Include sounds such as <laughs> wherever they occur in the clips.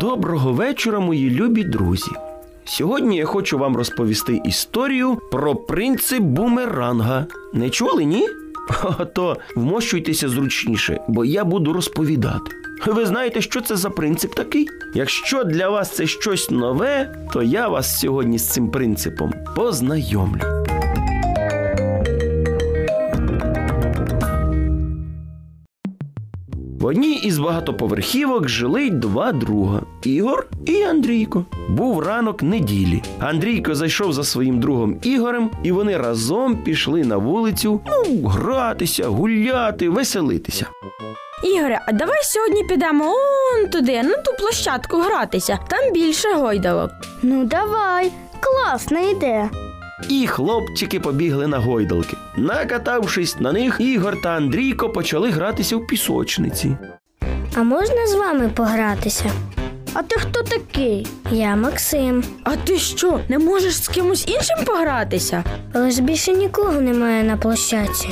Доброго вечора, мої любі друзі. Сьогодні я хочу вам розповісти історію про принцип бумеранга. Не чули, ні? <laughs> То вмощуйтеся зручніше, бо я буду розповідати. Ви знаєте, що це за принцип такий? Якщо для вас це щось нове, то я вас сьогодні з цим принципом познайомлю. В одній із багатоповерхівок жили два друга Ігор і Андрійко. Був ранок неділі. Андрійко зайшов за своїм другом Ігорем, і вони разом пішли на вулицю ну, гратися, гуляти, веселитися. Ігоре, а давай сьогодні підемо он туди, на ту площадку гратися. Там більше гойдалок. Ну давай, класна ідея. І хлопчики побігли на гойдалки. Накатавшись на них, Ігор та Андрійко почали гратися в пісочниці. А можна з вами погратися? А ти хто такий? Я Максим. А ти що, не можеш з кимось іншим погратися? Але ж більше нікого немає на площадці.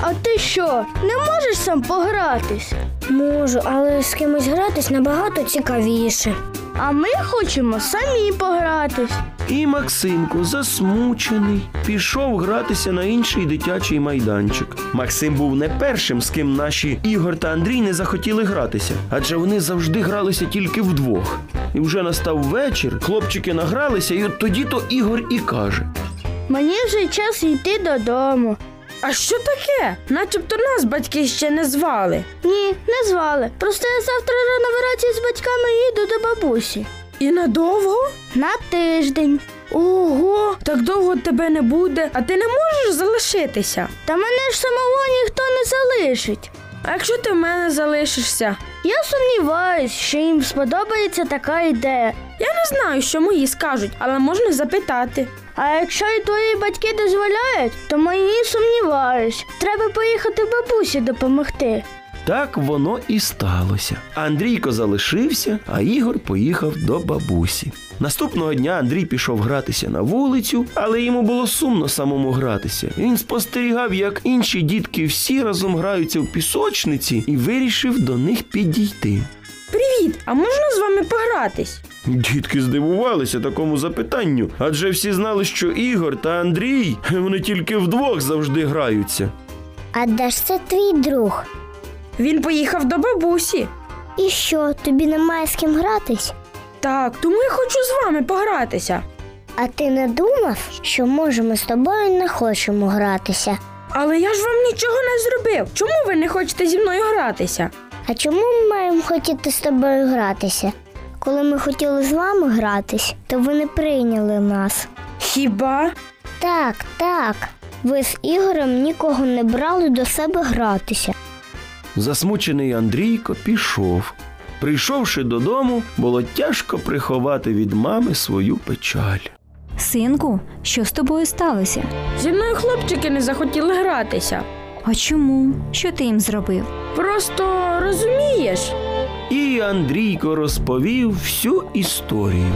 А ти що, не можеш сам погратись? Можу, але з кимось гратись набагато цікавіше. А ми хочемо самі погратись. І Максимко, засмучений, пішов гратися на інший дитячий майданчик. Максим був не першим, з ким наші Ігор та Андрій не захотіли гратися, адже вони завжди гралися тільки вдвох. І вже настав вечір, хлопчики награлися, і от тоді то Ігор і каже: Мені вже час йти додому. А що таке? Начебто нас батьки ще не звали. Ні, не звали. Просто я завтра рано вранці з батьками їду до бабусі. І надовго? На тиждень. Ого, так довго тебе не буде, а ти не можеш залишитися. Та мене ж самого ніхто не залишить. А якщо ти в мене залишишся? Я сумніваюсь, що їм сподобається така ідея. Я не знаю, що мої скажуть, але можна запитати. А якщо і твої батьки дозволяють, то мої сумніваюсь. Треба поїхати бабусі допомогти. Так воно і сталося. Андрійко залишився, а Ігор поїхав до бабусі. Наступного дня Андрій пішов гратися на вулицю, але йому було сумно самому гратися. Він спостерігав, як інші дітки всі разом граються в пісочниці, і вирішив до них підійти. Привіт, а можна з вами погратись? Дітки здивувалися такому запитанню, адже всі знали, що Ігор та Андрій вони тільки вдвох завжди граються. А де ж це твій друг? Він поїхав до бабусі. І що, тобі немає з ким гратись? Так, тому я хочу з вами погратися. А ти не думав, що може ми з тобою не хочемо гратися? Але я ж вам нічого не зробив. Чому ви не хочете зі мною гратися? А чому ми маємо хотіти з тобою гратися? Коли ми хотіли з вами гратись, то ви не прийняли нас. Хіба? Так, так. Ви з Ігорем нікого не брали до себе гратися. Засмучений Андрійко пішов. Прийшовши додому, було тяжко приховати від мами свою печаль. Синку, що з тобою сталося? Зі мною хлопчики не захотіли гратися. А чому? Що ти їм зробив? Просто розумієш? І Андрійко розповів всю історію.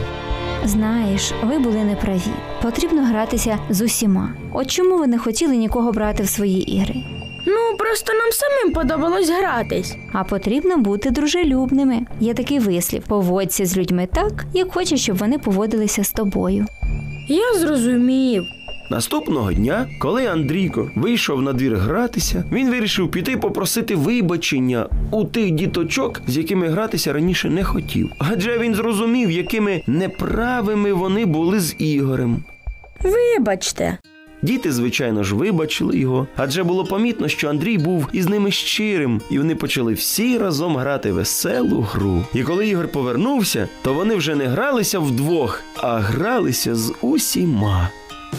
Знаєш, ви були неправі. Потрібно гратися з усіма. От чому ви не хотіли нікого брати в свої ігри? Ну, просто нам самим подобалось гратись. А потрібно бути дружелюбними. Є такий вислів: поводься з людьми так, як хочеш, щоб вони поводилися з тобою. Я зрозумів. Наступного дня, коли Андрійко вийшов на двір гратися, він вирішив піти попросити вибачення у тих діточок, з якими гратися раніше не хотів. Адже він зрозумів, якими неправими вони були з Ігорем. Вибачте. Діти, звичайно ж, вибачили його, адже було помітно, що Андрій був із ними щирим, і вони почали всі разом грати веселу гру. І коли Ігор повернувся, то вони вже не гралися вдвох, а гралися з усіма.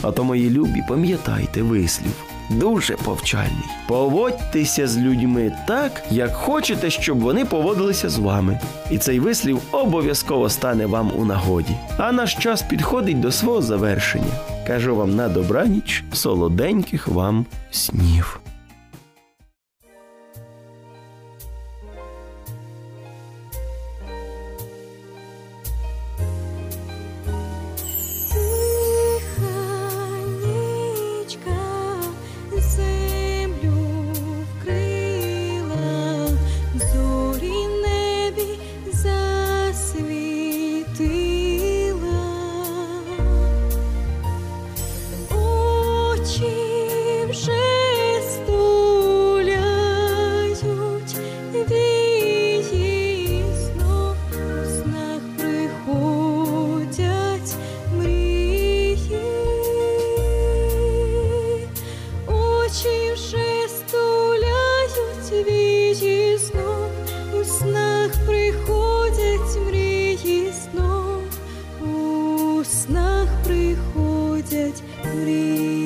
А то, мої любі, пам'ятайте вислів. Дуже повчальний. Поводьтеся з людьми так, як хочете, щоб вони поводилися з вами. І цей вислів обов'язково стане вам у нагоді. А наш час підходить до свого завершення. Кажу вам на добраніч, солоденьких вам снів. снах приходять мрії.